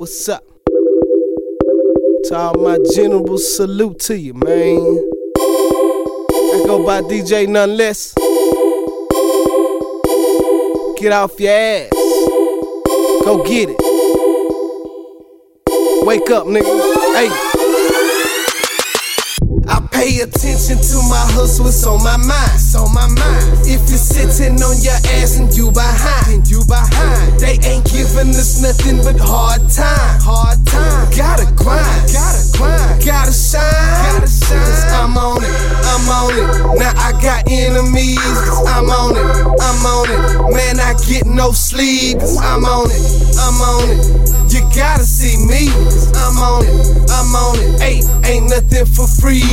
What's up? To all my generals, salute to you, man. I go by DJ none less. Get off your ass. Go get it. Wake up, nigga. Hey. Pay attention to my hustle, it's on my mind. It's on my mind. If you're sitting on your ass and you behind, and you behind, they ain't giving us nothing but hard time. Hard time. Gotta grind, gotta grind, gotta shine, gotta shine. Cause I'm on it, I'm on it. Now I got enemies, cause I'm on it, get no sleep, I'm on it, I'm on it. You gotta see me, I'm on it, I'm on it. Ain't, ain't nothing for free.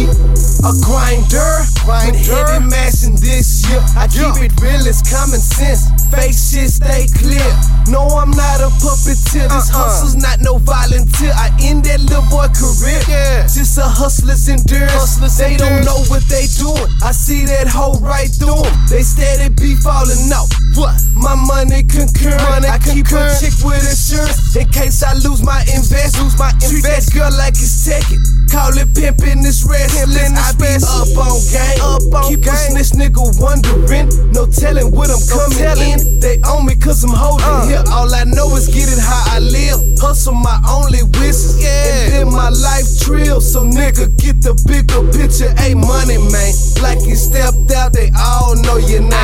A grinder, grinder. with heavy mashing this year. I keep it real, it's common sense. Fake shit stay clear. No, I'm not a puppeteer. This Uh-uh. hustle's not no volunteer. I end that little boy career. Yeah. Just a hustler's endurance. Hustler's they don't know what they doing. I see that hoe right through 'em. They steady be falling out. What? My money concurrent. Money I keep a chick with insurance in case I lose my invest. Lose my Treat that girl like it's taken. Call it pimpin' this wrestling. I be up on game. Up on keep a snitch nigga wondering. No telling what I'm coming telling. in. They own me cause I'm holding Uh. here. All I know is get it how I live. Hustle my only wishes. Yeah. And then my life trill. So nigga get the bigger picture. Ain't money, man. Like you stepped out, they all know your name.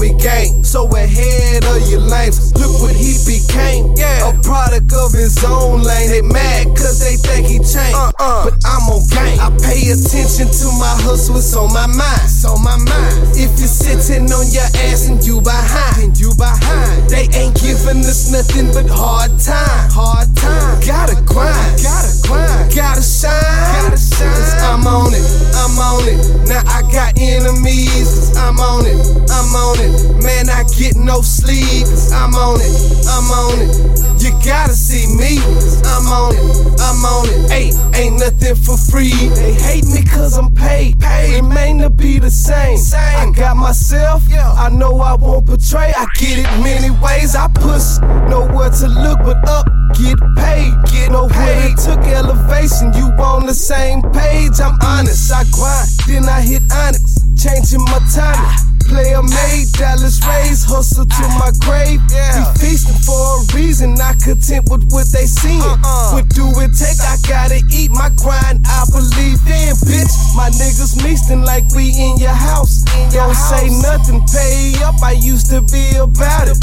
We game. So ahead of your lanes. Look what he became. Yeah. A product of his own lane. They mad cause they think he changed. Uh-uh. But I'm on game. I pay attention to my hustle, it's on my mind. It's on my mind. If you're sitting on your ass and you behind, and you behind, they ain't giving us nothing but hard get no sleep, I'm on it, I'm on it. You gotta see me, I'm on it, I'm on it. Ain't, ain't nothing for free. They hate me cause I'm paid. Paid remain to be the same. I got myself, I know I won't betray. I get it many ways. I push nowhere to look but up. Get paid, get no paid. Took elevation, you on the same page. I'm honest, I grind, then I hit onyx, changing my timing. Player made, Dallas raised, hustle to my grave. Yeah. We feasting for a reason, not content with what they seeing. Uh-uh. What do it take? I gotta eat my grind, I believe in, bitch. My niggas meestin' like we in your house. Don't say nothing, pay up, I used to be about it.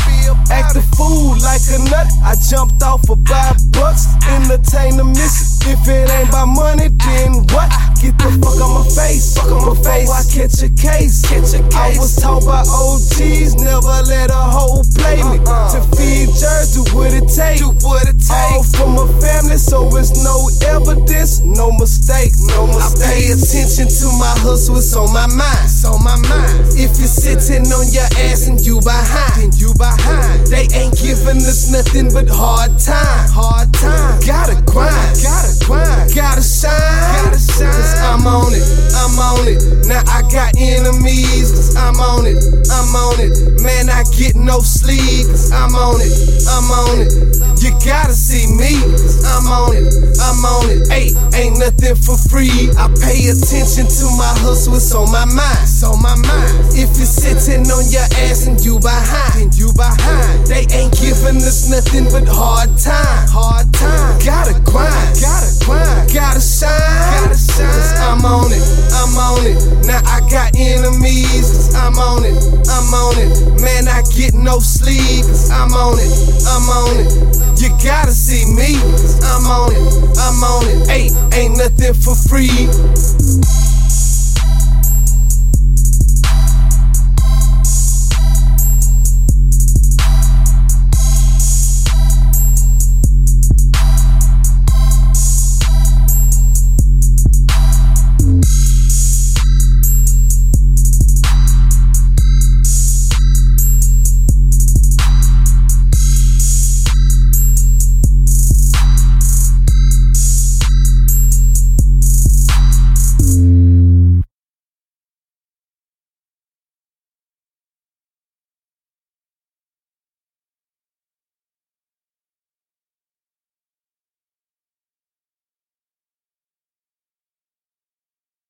Act a fool like a nut, I jumped off for five bucks. Entertain the mission. If it ain't by money, then what? Get the fuck on my face. Fuck on my face. I catch a case. Catch a case. I was taught by OGs, never let a hoe play me. Uh-uh. To feed jers, do what it takes. Do what it takes. All from a family, so it's no evidence, no mistake, no mistake. I pay attention to my hustle, it's on my mind. It's on my mind. If you're sitting on your ass and you behind, and you behind, they ain't giving us nothing but hard time. Hard time. Gotta grind, gotta shine, gotta shine. Cause I'm on it, I'm on it. Now I got enemies, cause I'm on it, I'm on it. Man, I get no sleep, cause I'm on it, I'm on it. You gotta see me, cause I'm on it, I'm on it. Ain't, ain't nothing for free. I pay attention to my hustle, it's on my mind, it's on my mind. If you're sitting on your ass and you behind, and you behind, they ain't giving us nothing but hard time, hard time. Gotta grind, I'm on it. Now I got enemies, cause I'm on it, I'm on it. Man, I get no sleep, cause I'm on it, I'm on it. You gotta see me, cause I'm on it, I'm on it. Ain't, ain't nothing for free.